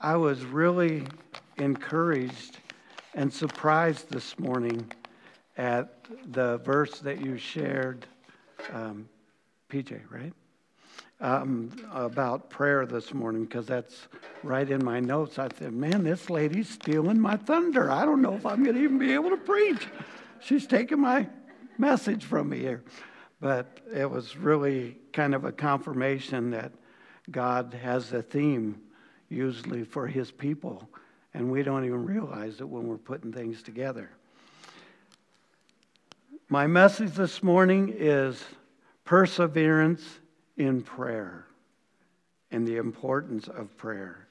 I was really encouraged and surprised this morning at the verse that you shared, um, PJ, right? Um, about prayer this morning, because that's right in my notes. I said, man, this lady's stealing my thunder. I don't know if I'm going to even be able to preach. She's taking my message from me here. But it was really kind of a confirmation that God has a theme usually for his people, and we don't even realize it when we're putting things together. My message this morning is perseverance in prayer and the importance of prayer.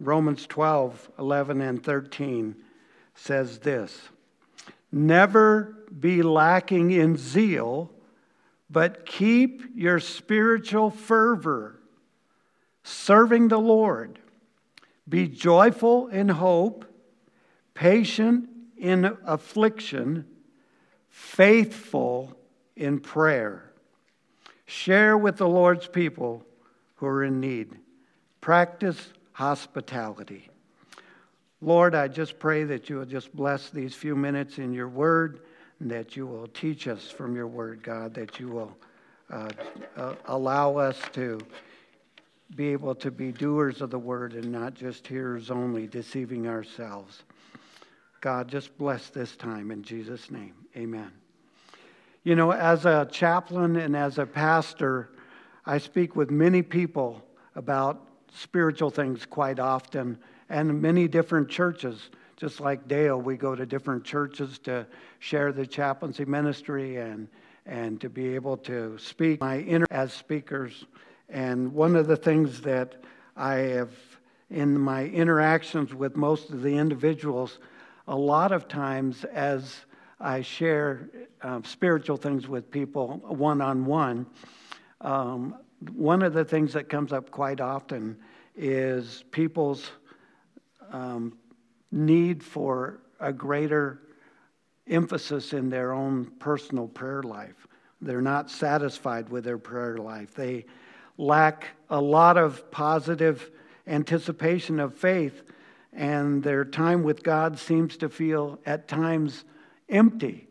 Romans 12, 11, and 13 says this Never be lacking in zeal, but keep your spiritual fervor, serving the Lord. Be joyful in hope, patient in affliction faithful in prayer. Share with the Lord's people who are in need. Practice hospitality. Lord, I just pray that you will just bless these few minutes in your word and that you will teach us from your word, God, that you will uh, uh, allow us to be able to be doers of the word and not just hearers only, deceiving ourselves. God, just bless this time in Jesus' name. Amen. You know, as a chaplain and as a pastor, I speak with many people about spiritual things quite often and many different churches. Just like Dale, we go to different churches to share the chaplaincy ministry and, and to be able to speak my inner as speakers. And one of the things that I have in my interactions with most of the individuals, a lot of times as I share uh, spiritual things with people one on one, one of the things that comes up quite often is people's um, need for a greater emphasis in their own personal prayer life. They're not satisfied with their prayer life. They lack a lot of positive anticipation of faith and their time with God seems to feel at times empty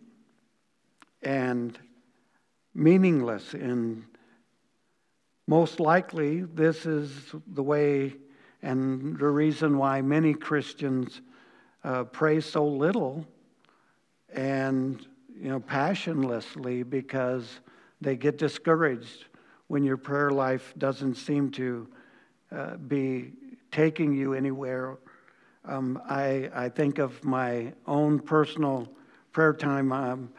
and meaningless. And most likely, this is the way and the reason why many Christians uh, pray so little and you know passionlessly because they get discouraged when your prayer life doesn't seem to uh, be taking you anywhere um, I, I think of my own personal prayer time. Um,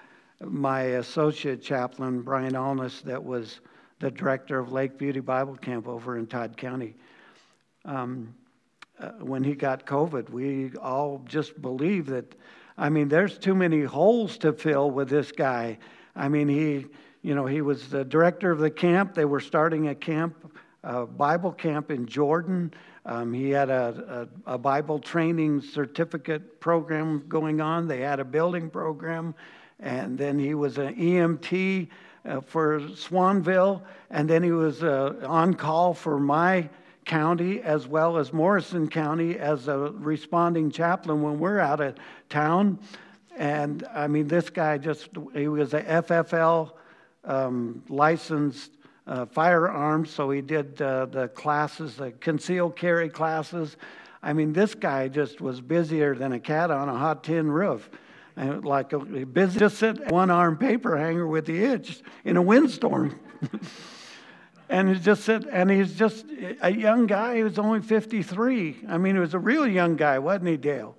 my associate chaplain, Brian Alness, that was the director of Lake Beauty Bible Camp over in Todd County. Um, uh, when he got COVID, we all just believed that, I mean, there's too many holes to fill with this guy. I mean, he, you know, he was the director of the camp. They were starting a camp, a Bible camp in Jordan. Um, he had a, a, a, Bible training certificate program going on. They had a building program. And then he was an EMT uh, for Swanville. And then he was uh, on call for my county as well as Morrison County as a responding chaplain when we're out of town. And I mean, this guy just, he was a FFL um, licensed uh, firearms, so he did uh, the classes, the concealed carry classes. I mean, this guy just was busier than a cat on a hot tin roof. And like a busy, just one arm paper hanger with the itch in a windstorm. and he just said, and he's just a young guy. He was only 53. I mean, he was a real young guy, wasn't he, Dale?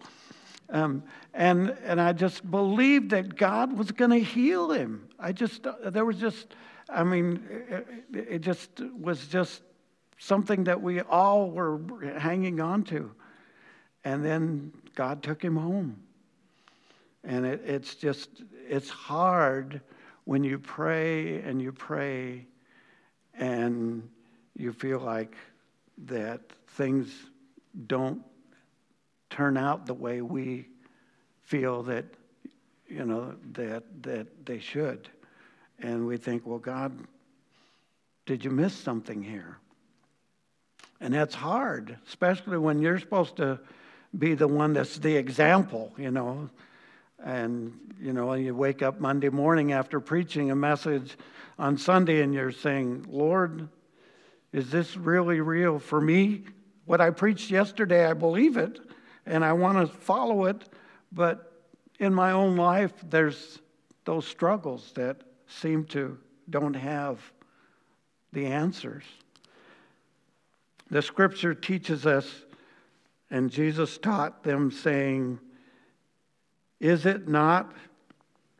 Um, and and I just believed that God was going to heal him. I just there was just I mean, it just was just something that we all were hanging on to. And then God took him home. And it, it's just, it's hard when you pray and you pray and you feel like that things don't turn out the way we feel that, you know, that, that they should and we think, well, God, did you miss something here? And that's hard, especially when you're supposed to be the one that's the example, you know. And, you know, you wake up Monday morning after preaching a message on Sunday and you're saying, Lord, is this really real for me? What I preached yesterday, I believe it and I want to follow it, but in my own life, there's those struggles that seem to don't have the answers. The scripture teaches us, and Jesus taught them, saying, Is it not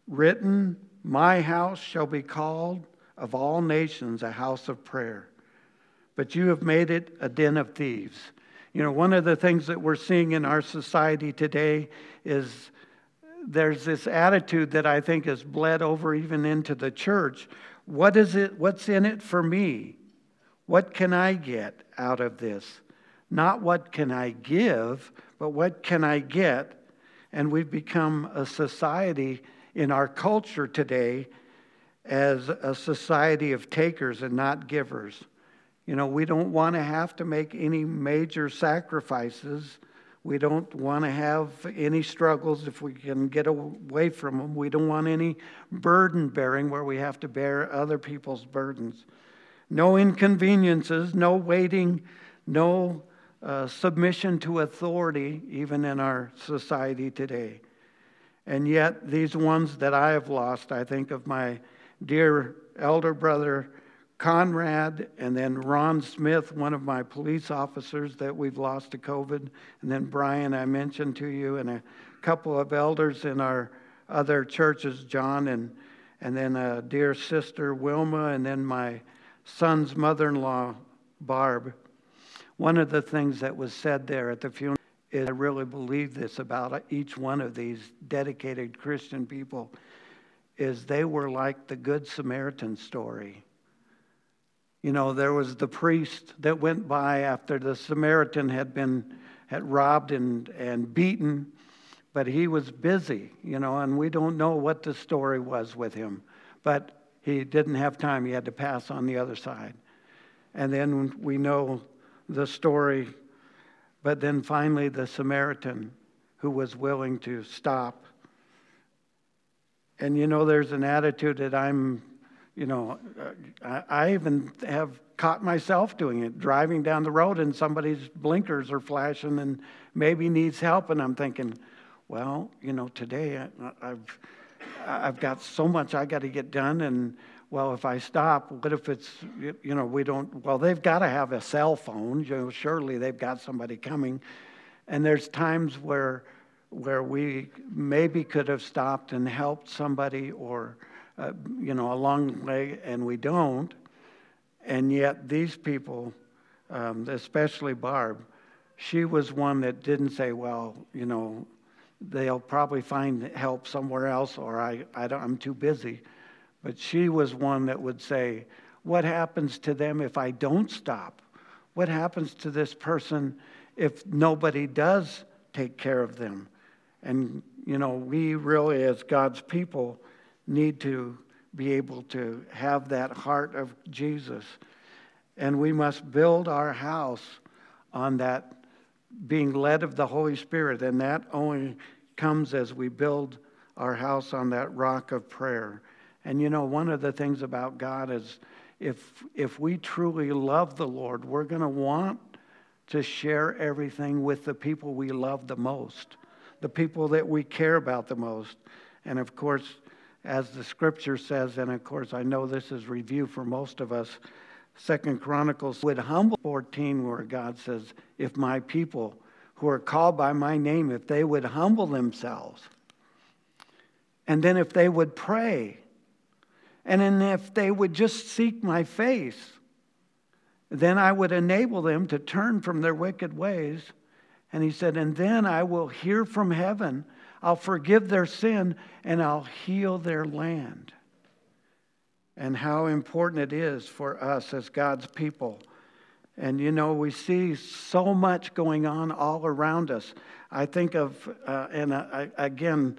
written, My house shall be called of all nations a house of prayer? But you have made it a den of thieves. You know, one of the things that we're seeing in our society today is there's this attitude that I think has bled over even into the church. What is it? What's in it for me? What can I get out of this? Not what can I give, but what can I get? And we've become a society in our culture today as a society of takers and not givers. You know, we don't want to have to make any major sacrifices. We don't want to have any struggles if we can get away from them. We don't want any burden bearing where we have to bear other people's burdens. No inconveniences, no waiting, no uh, submission to authority, even in our society today. And yet, these ones that I have lost, I think of my dear elder brother Conrad, and then Ron Smith, one of my police officers that we've lost to COVID, and then Brian, I mentioned to you, and a couple of elders in our other churches, John, and, and then a dear sister, Wilma, and then my son's mother in law, Barb. One of the things that was said there at the funeral is I really believe this about each one of these dedicated Christian people is they were like the Good Samaritan story you know, there was the priest that went by after the Samaritan had been had robbed and, and beaten, but he was busy, you know, and we don't know what the story was with him. But he didn't have time, he had to pass on the other side. And then we know the story, but then finally the Samaritan who was willing to stop. And you know, there's an attitude that I'm you know, uh, I, I even have caught myself doing it, driving down the road and somebody's blinkers are flashing and maybe needs help. And I'm thinking, well, you know, today I, I've, I've got so much I got to get done. And well, if I stop, what if it's, you know, we don't, well, they've got to have a cell phone. You know, surely they've got somebody coming. And there's times where, where we maybe could have stopped and helped somebody or, uh, you know, a long way, and we don't. And yet, these people, um, especially Barb, she was one that didn't say, well, you know, they'll probably find help somewhere else, or I, I don't, I'm too busy. But she was one that would say, what happens to them if I don't stop? What happens to this person if nobody does take care of them? And, you know, we really, as God's people, need to be able to have that heart of Jesus. And we must build our house on that being led of the Holy Spirit. And that only comes as we build our house on that rock of prayer. And you know, one of the things about God is if, if we truly love the Lord, we're going to want to share everything with the people we love the most, the people that we care about the most. And of course, as the scripture says, and of course I know this is review for most of us, Second Chronicles would humble 14, where God says, If my people who are called by my name, if they would humble themselves, and then if they would pray, and then if they would just seek my face, then I would enable them to turn from their wicked ways. And he said, And then I will hear from heaven I'll forgive their sin and I'll heal their land. And how important it is for us as God's people. And you know, we see so much going on all around us. I think of, uh, and I, again,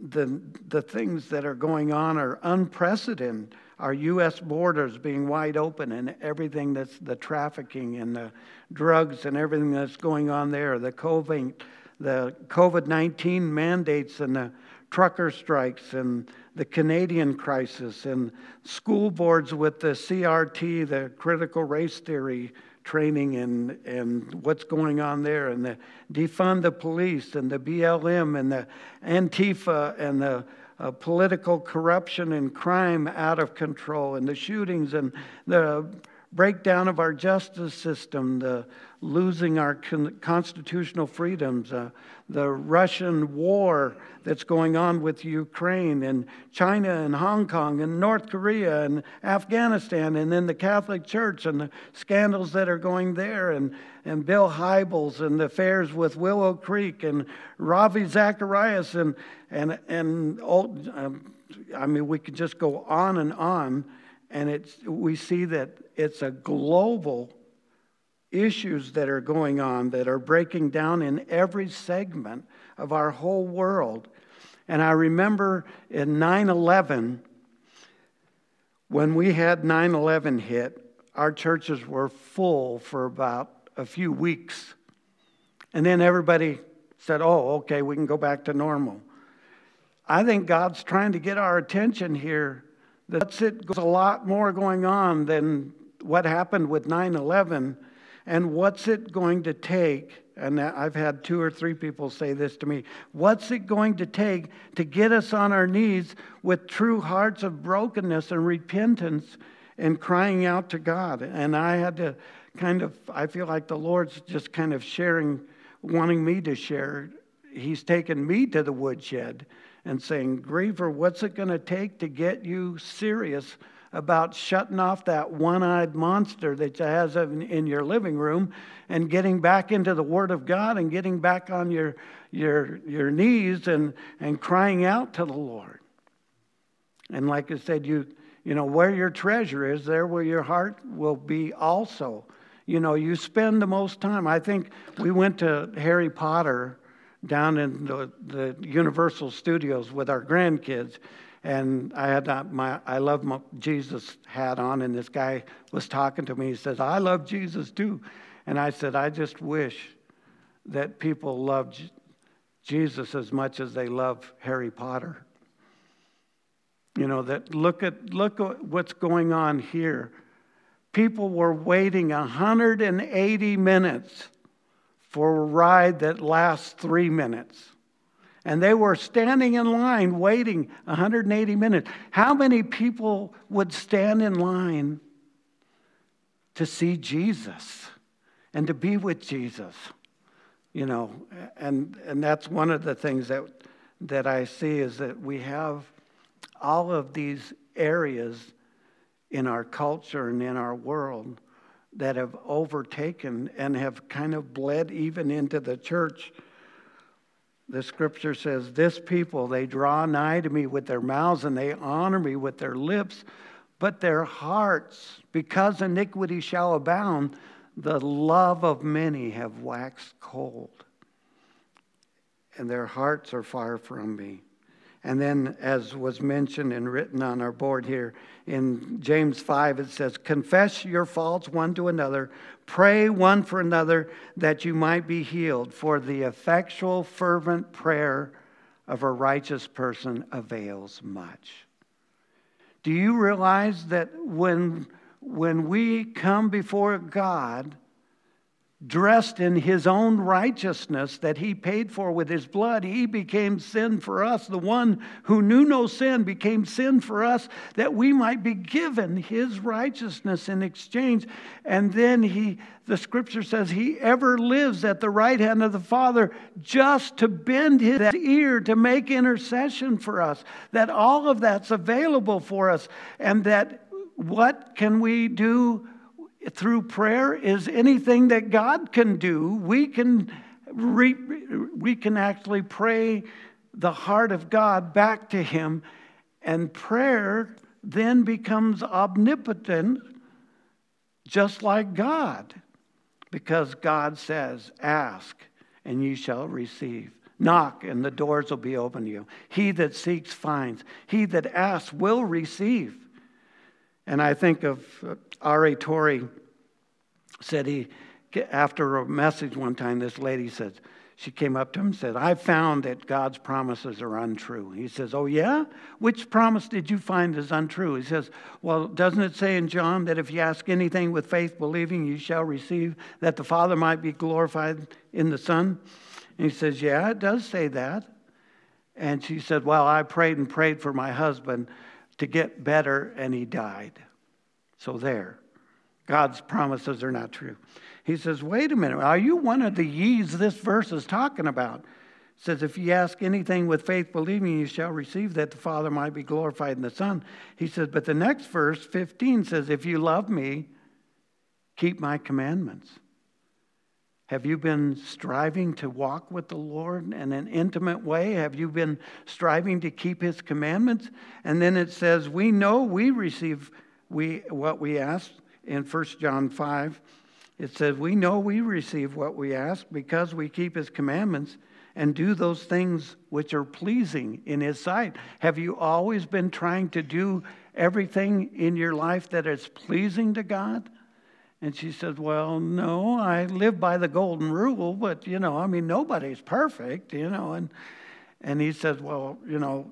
the, the things that are going on are unprecedented. our U.S. borders being wide open and everything that's the trafficking and the drugs and everything that's going on there, the COVID, the COVID-19 mandates and the trucker strikes and the Canadian crisis and school boards with the CRT, the critical race theory training and, and what's going on there, and the defund the police and the BLM and the Antifa and the uh, political corruption and crime out of control and the shootings and the breakdown of our justice system, the losing our con- constitutional freedoms, uh, the Russian war that's going on with Ukraine and China and Hong Kong and North Korea and Afghanistan and then the Catholic Church and the scandals that are going there and, and Bill Hybels and the affairs with Willow Creek and Ravi Zacharias and, and, and old, um, I mean, we could just go on and on. And it's, we see that it's a global issues that are going on that are breaking down in every segment of our whole world. And I remember in 9 11, when we had 9 11 hit, our churches were full for about a few weeks. And then everybody said, oh, okay, we can go back to normal. I think God's trying to get our attention here. That's it. There's a lot more going on than what happened with 9 11 and what's it going to take? And I've had two or three people say this to me. What's it going to take to get us on our knees with true hearts of brokenness and repentance and crying out to God? And I had to kind of, I feel like the Lord's just kind of sharing, wanting me to share. He's taken me to the woodshed and saying, Griever, what's it going to take to get you serious about shutting off that one eyed monster that you has in your living room and getting back into the Word of God and getting back on your, your, your knees and, and crying out to the Lord. And like I said, you, you know, where your treasure is, there where your heart will be also. You know, you spend the most time. I think we went to Harry Potter down in the, the Universal Studios with our grandkids and I had my I love my Jesus hat on, and this guy was talking to me. He says, "I love Jesus too," and I said, "I just wish that people loved Jesus as much as they love Harry Potter." You know that look at look at what's going on here. People were waiting 180 minutes for a ride that lasts three minutes. And they were standing in line waiting 180 minutes. How many people would stand in line to see Jesus and to be with Jesus? You know, and, and that's one of the things that, that I see is that we have all of these areas in our culture and in our world that have overtaken and have kind of bled even into the church the scripture says, This people, they draw nigh to me with their mouths and they honor me with their lips, but their hearts, because iniquity shall abound, the love of many have waxed cold, and their hearts are far from me. And then, as was mentioned and written on our board here in James 5, it says, Confess your faults one to another, pray one for another that you might be healed. For the effectual, fervent prayer of a righteous person avails much. Do you realize that when, when we come before God, dressed in his own righteousness that he paid for with his blood. He became sin for us. The one who knew no sin became sin for us that we might be given his righteousness in exchange. And then he, the scripture says, he ever lives at the right hand of the Father just to bend his ear to make intercession for us. That all of that's available for us. And that what can we do? Through prayer is anything that God can do. We can, re, we can actually pray the heart of God back to Him, and prayer then becomes omnipotent, just like God, because God says, Ask and you shall receive. Knock and the doors will be open to you. He that seeks finds, he that asks will receive. And I think of uh, Ari R.A. Torrey said he, after a message one time, this lady said, she came up to him and said, I found that God's promises are untrue. He says, Oh, yeah? Which promise did you find is untrue? He says, Well, doesn't it say in John that if you ask anything with faith, believing, you shall receive, that the Father might be glorified in the Son? And he says, Yeah, it does say that. And she said, Well, I prayed and prayed for my husband to get better, and he died. So there. God's promises are not true. He says, Wait a minute, are you one of the ye's this verse is talking about? It says, If you ask anything with faith, believing, you shall receive that the Father might be glorified in the Son. He says, But the next verse, 15, says, If you love me, keep my commandments. Have you been striving to walk with the Lord in an intimate way? Have you been striving to keep his commandments? And then it says, We know we receive we, what we ask in 1 John 5. It says, We know we receive what we ask because we keep his commandments and do those things which are pleasing in his sight. Have you always been trying to do everything in your life that is pleasing to God? And she said, Well, no, I live by the golden rule, but, you know, I mean, nobody's perfect, you know. And, and he says, Well, you know,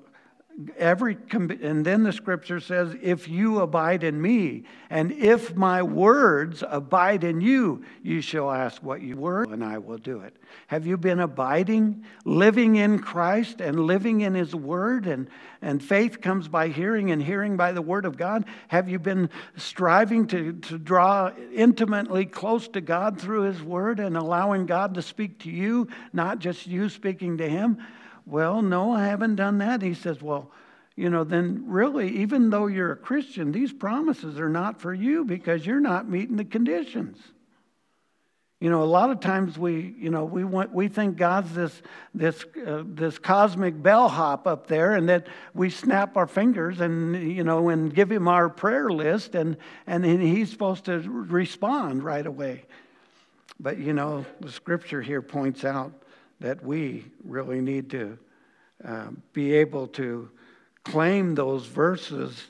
every and then the scripture says if you abide in me and if my words abide in you you shall ask what you were and i will do it. Have you been abiding living in christ and living in his word and and faith comes by hearing and hearing by the word of god? Have you been striving to, to draw intimately close to god through his word and allowing god to speak to you not just you speaking to him well, no, I haven't done that. He says, Well, you know, then really, even though you're a Christian, these promises are not for you because you're not meeting the conditions. You know, a lot of times we, you know, we want, we think God's this this uh, this cosmic bellhop up there, and that we snap our fingers and you know and give him our prayer list, and and he's supposed to respond right away. But you know, the scripture here points out that we really need to uh, be able to claim those verses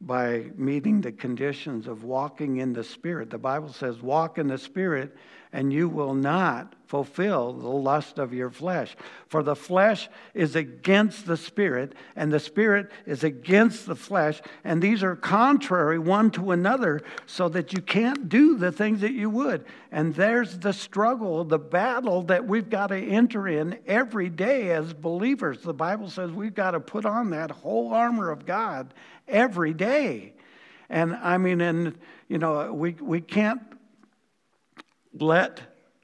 by meeting the conditions of walking in the Spirit. The Bible says, walk in the Spirit, and you will not fulfill the lust of your flesh. For the flesh is against the Spirit, and the Spirit is against the flesh, and these are contrary one to another, so that you can't do the things that you would. And there's the struggle, the battle that we've got to enter in every day as believers. The Bible says we've got to put on that whole armor of God every day. And I mean, and, you know, we, we can't let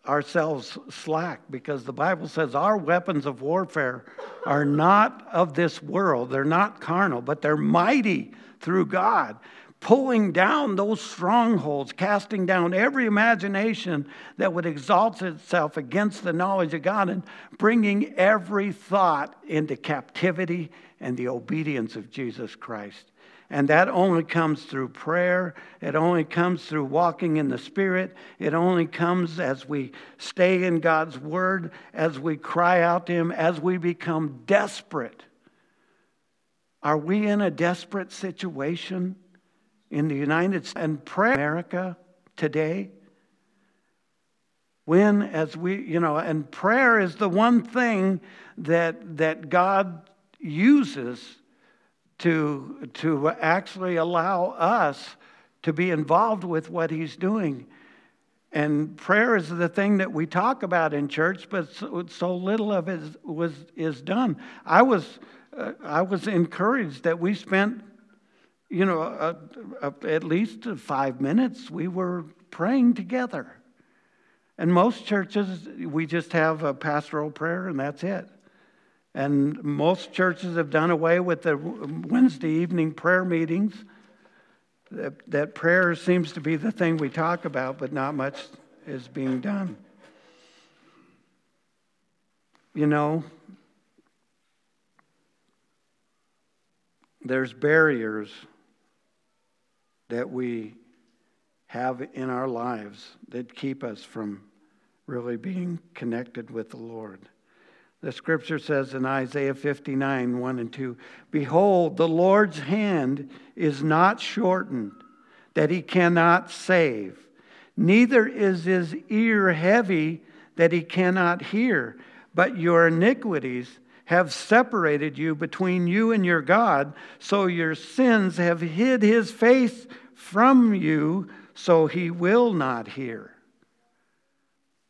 ourselves slack because the Bible says our weapons of warfare are not of this world. They're not carnal, but they're mighty through God, pulling down those strongholds, casting down every imagination that would exalt itself against the knowledge of God, and bringing every thought into captivity and the obedience of Jesus Christ. And that only comes through prayer. It only comes through walking in the Spirit. It only comes as we stay in God's Word, as we cry out to Him, as we become desperate. Are we in a desperate situation in the United States and prayer America today? When, as we, you know, and prayer is the one thing that, that God uses to, to actually allow us to be involved with what he's doing. And prayer is the thing that we talk about in church, but so, so little of it is, was, is done. I was, uh, I was encouraged that we spent, you know, at least five minutes we were praying together. And most churches, we just have a pastoral prayer and that's it. And most churches have done away with the Wednesday evening prayer meetings. That, that prayer seems to be the thing we talk about, but not much is being done. You know, there's barriers that we have in our lives that keep us from really being connected with the Lord. The scripture says in Isaiah 59 1 and 2 Behold, the Lord's hand is not shortened, that he cannot save, neither is his ear heavy, that he cannot hear. But your iniquities have separated you between you and your God, so your sins have hid his face from you, so he will not hear.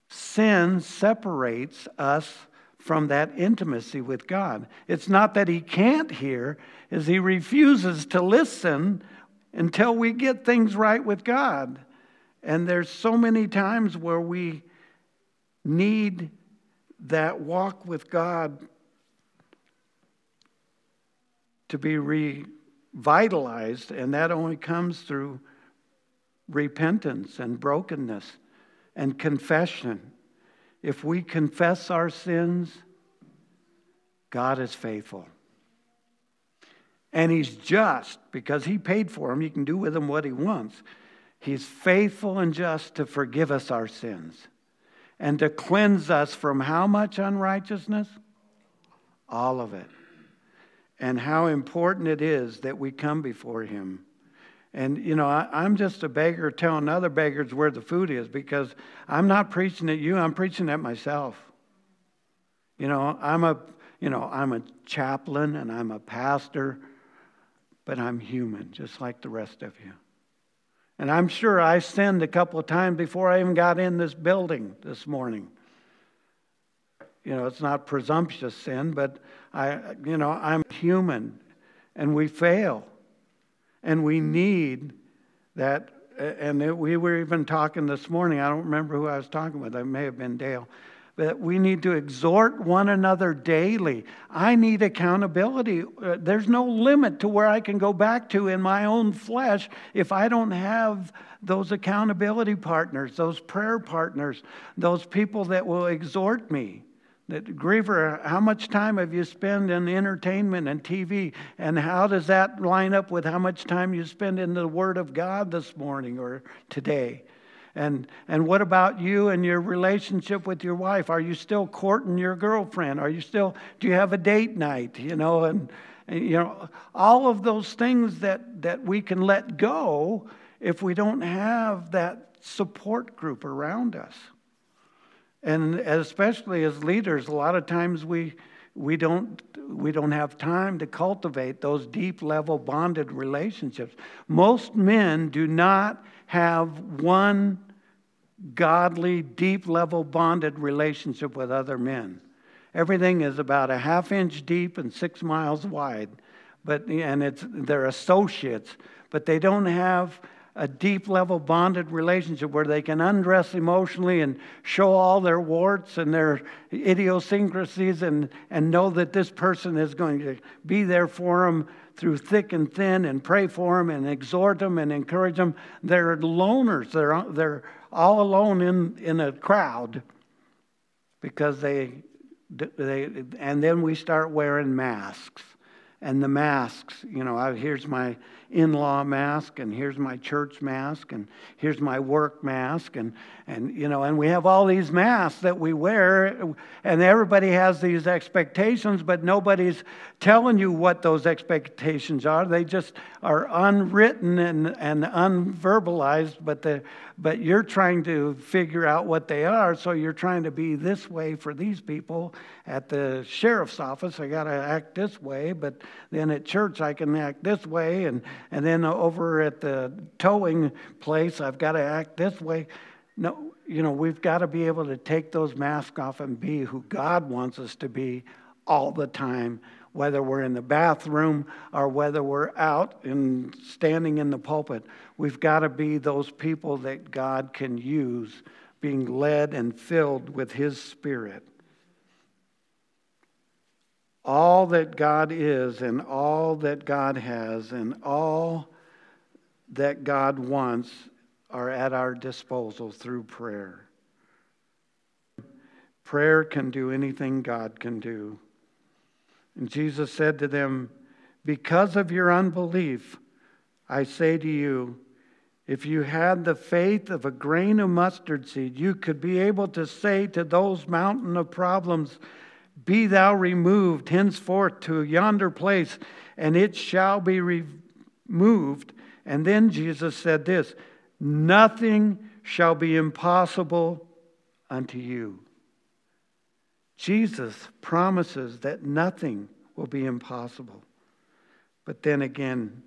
Sin separates us from that intimacy with God. It's not that he can't hear, is he refuses to listen until we get things right with God. And there's so many times where we need that walk with God to be revitalized, and that only comes through repentance and brokenness and confession if we confess our sins, God is faithful. And He's just because He paid for them. He can do with them what He wants. He's faithful and just to forgive us our sins and to cleanse us from how much unrighteousness? All of it. And how important it is that we come before Him and, you know, I, am just a beggar telling other beggars where the food is because I'm not preaching at you, I'm preaching at myself. You know, I'm a, you know, I'm a chaplain and I'm a pastor, but I'm human, just like the rest of you. And I'm sure I sinned a couple of times before I even got in this building this morning. You know, it's not presumptuous sin, but I, you know, I'm human and we fail. And we need that. And we were even talking this morning. I don't remember who I was talking with. It may have been Dale. But we need to exhort one another daily. I need accountability. Uh, there's no limit to where I can go back to in my own flesh if I don't have those accountability partners, those prayer partners, those people that will exhort me. That Griever, how much time have you spent in entertainment and TV? And how does that line up with how much time you spend in the Word of God this morning or today? And, and what about you and your relationship with your wife? Are you still courting your girlfriend? Are you still, do you have a date night? You know, and, and you know, all of those things that, that we can let go if we don't have that support group around us. And especially as leaders, a lot of times we, we, don't, we don't have time to cultivate those deep level bonded relationships. Most men do not have one godly, deep level bonded relationship with other men. Everything is about a half inch deep and six miles wide. But, and it's, they're associates, but they don't have a deep level bonded relationship where they can undress emotionally and show all their warts and their idiosyncrasies and, and know that this person is going to be there for them through thick and thin and pray for them and exhort them and encourage them. They're loners. They're, they're all alone in, in a crowd because they, they, and then we start wearing masks. And the masks, you know, here's my in law mask, and here's my church mask, and here's my work mask, and, and, you know, and we have all these masks that we wear, and everybody has these expectations, but nobody's telling you what those expectations are. They just are unwritten and, and unverbalized, but, the, but you're trying to figure out what they are, so you're trying to be this way for these people. At the sheriff's office, I got to act this way, but then at church, I can act this way, and and then over at the towing place, I've got to act this way. No, you know, we've got to be able to take those masks off and be who God wants us to be all the time, whether we're in the bathroom or whether we're out and standing in the pulpit. We've got to be those people that God can use, being led and filled with His Spirit all that God is and all that God has and all that God wants are at our disposal through prayer. Prayer can do anything God can do. And Jesus said to them, Because of your unbelief, I say to you, if you had the faith of a grain of mustard seed, you could be able to say to those mountain of problems, Be thou removed henceforth to yonder place, and it shall be removed. And then Jesus said this Nothing shall be impossible unto you. Jesus promises that nothing will be impossible. But then again,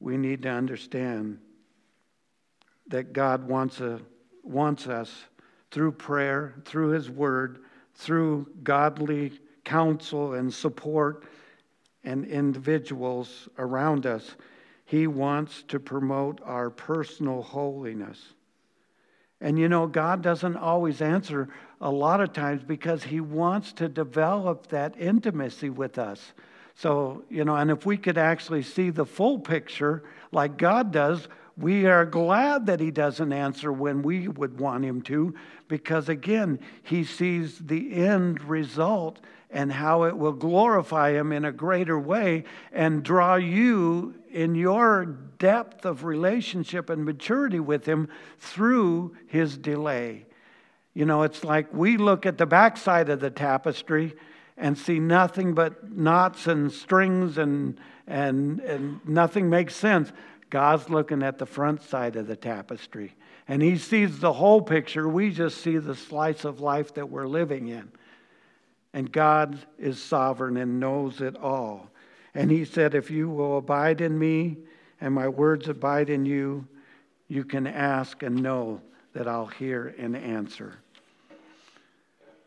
we need to understand that God wants, a, wants us through prayer, through His Word, through godly counsel and support and individuals around us. He wants to promote our personal holiness. And you know, God doesn't always answer a lot of times because He wants to develop that intimacy with us. So, you know, and if we could actually see the full picture like God does, we are glad that He doesn't answer when we would want Him to, because again, He sees the end result and how it will glorify Him in a greater way and draw you in your depth of relationship and maturity with Him through His delay. You know, it's like we look at the backside of the tapestry and see nothing but knots and strings and, and, and nothing makes sense. God's looking at the front side of the tapestry and He sees the whole picture. We just see the slice of life that we're living in. And God is sovereign and knows it all. And He said, If you will abide in me and my words abide in you, you can ask and know that I'll hear and answer.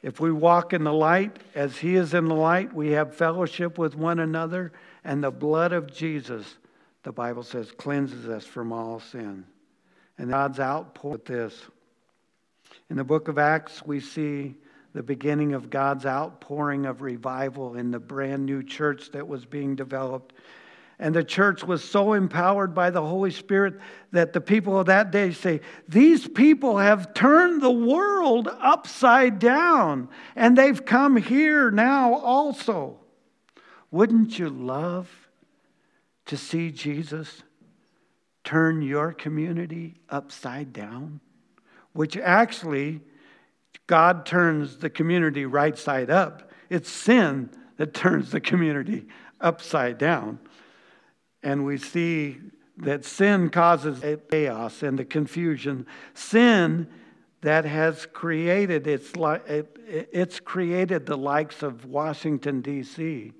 If we walk in the light as He is in the light, we have fellowship with one another, and the blood of Jesus, the Bible says, cleanses us from all sin. And God's outpour with this. In the book of Acts, we see the beginning of God's outpouring of revival in the brand new church that was being developed. And the church was so empowered by the Holy Spirit that the people of that day say, These people have turned the world upside down, and they've come here now also. Wouldn't you love to see Jesus turn your community upside down? Which actually God turns the community right side up. It's sin that turns the community upside down. And we see that sin causes chaos and the confusion. Sin that has created it's, it's created the likes of Washington D.C.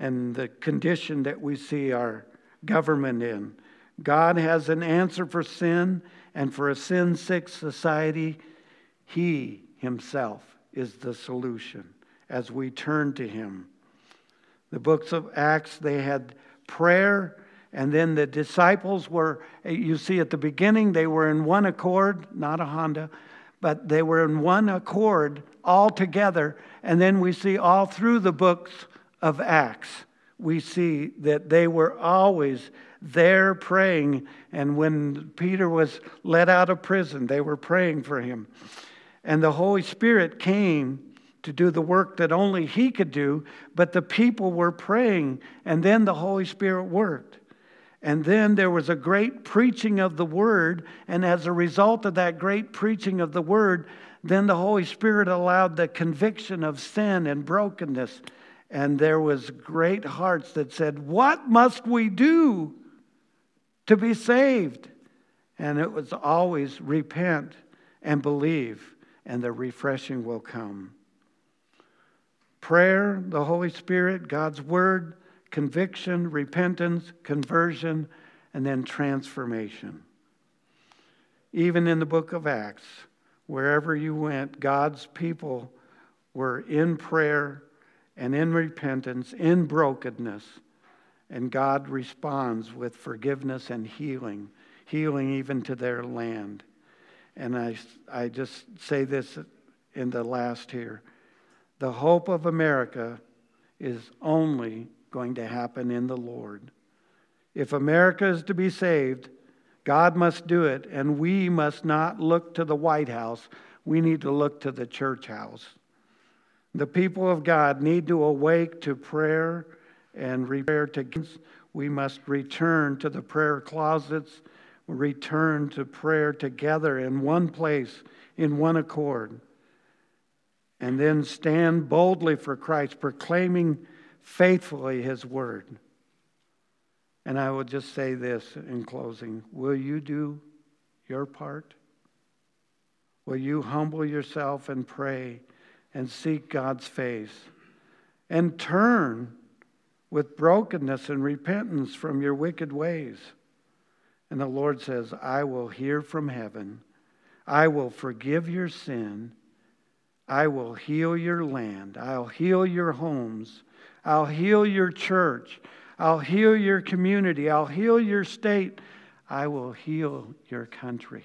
and the condition that we see our government in. God has an answer for sin and for a sin sick society. He Himself is the solution as we turn to Him. The books of Acts, they had prayer, and then the disciples were, you see at the beginning, they were in one accord, not a Honda, but they were in one accord all together. And then we see all through the books of Acts, we see that they were always there praying. And when Peter was let out of prison, they were praying for him. And the Holy Spirit came to do the work that only He could do, but the people were praying, and then the Holy Spirit worked. And then there was a great preaching of the Word, and as a result of that great preaching of the Word, then the Holy Spirit allowed the conviction of sin and brokenness. And there was great hearts that said, What must we do to be saved? And it was always repent and believe and the refreshing will come. Prayer, the Holy Spirit, God's Word, conviction, repentance, conversion, and then transformation. Even in the book of Acts, wherever you went, God's people were in prayer and in repentance, in brokenness, and God responds with forgiveness and healing, healing even to their land. And I, I just say this in the last here. The hope of America is only going to happen in the Lord. If America is to be saved, God must do it, and we must not look to the White House. We need to look to the church house. The people of God need to awake to prayer and repair to. We must return to the prayer closets return to prayer together in one place, in one accord. and then stand boldly for Christ, proclaiming faithfully his word. And I will just say this in closing Will you do your part? Will you humble yourself and pray and seek God's face and turn with brokenness and repentance from your wicked ways? And the Lord says, I will hear from heaven, I will forgive your sin I will heal your land. I'll heal your homes. I'll heal your church. I'll heal your community. I'll heal your state. I will heal your country.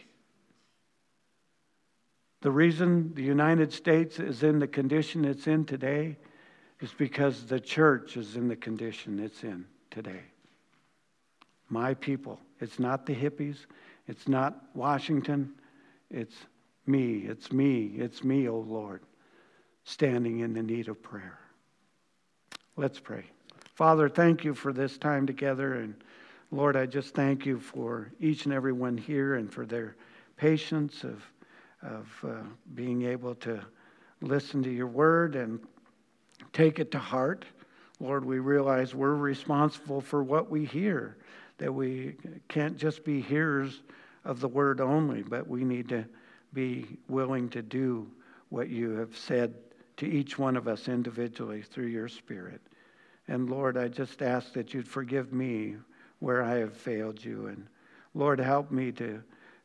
The reason the United States is in the condition it's in today is because the church is in the condition it's in today. My people. It's not the hippies. It's not Washington. It's me, it's me, it's me, O oh Lord, standing in the need of prayer. Let's pray. Father, thank you for this time together. And Lord, I just thank you for each and every one here and for their patience of, of uh, being able to listen to your word and take it to heart. Lord, we realize we're responsible for what we hear, that we can't just be hearers of the word only, but we need to be willing to do what you have said to each one of us individually through your Spirit. And Lord, I just ask that you'd forgive me where I have failed you. And Lord, help me to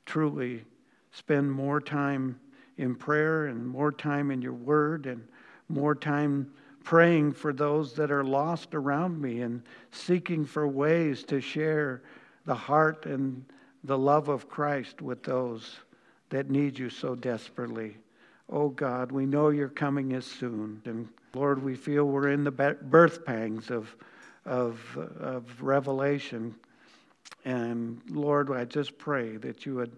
truly spend more time in prayer and more time in your word and more time praying for those that are lost around me and seeking for ways to share the heart and the love of Christ with those that need you so desperately. Oh God, we know your coming is soon. And Lord, we feel we're in the birth pangs of, of, of revelation. And Lord, I just pray that you would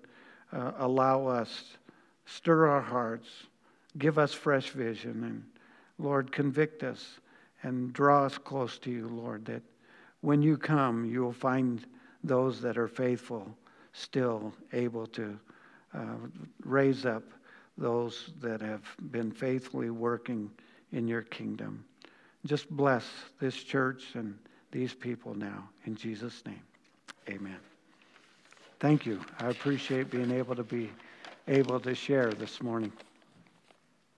uh, allow us, stir our hearts, give us fresh vision, and Lord, convict us and draw us close to you, Lord, that when you come, you will find those that are faithful still able to uh, raise up those that have been faithfully working in your kingdom. Just bless this church and these people now. In Jesus' name, amen. Thank you. I appreciate being able to be able to share this morning.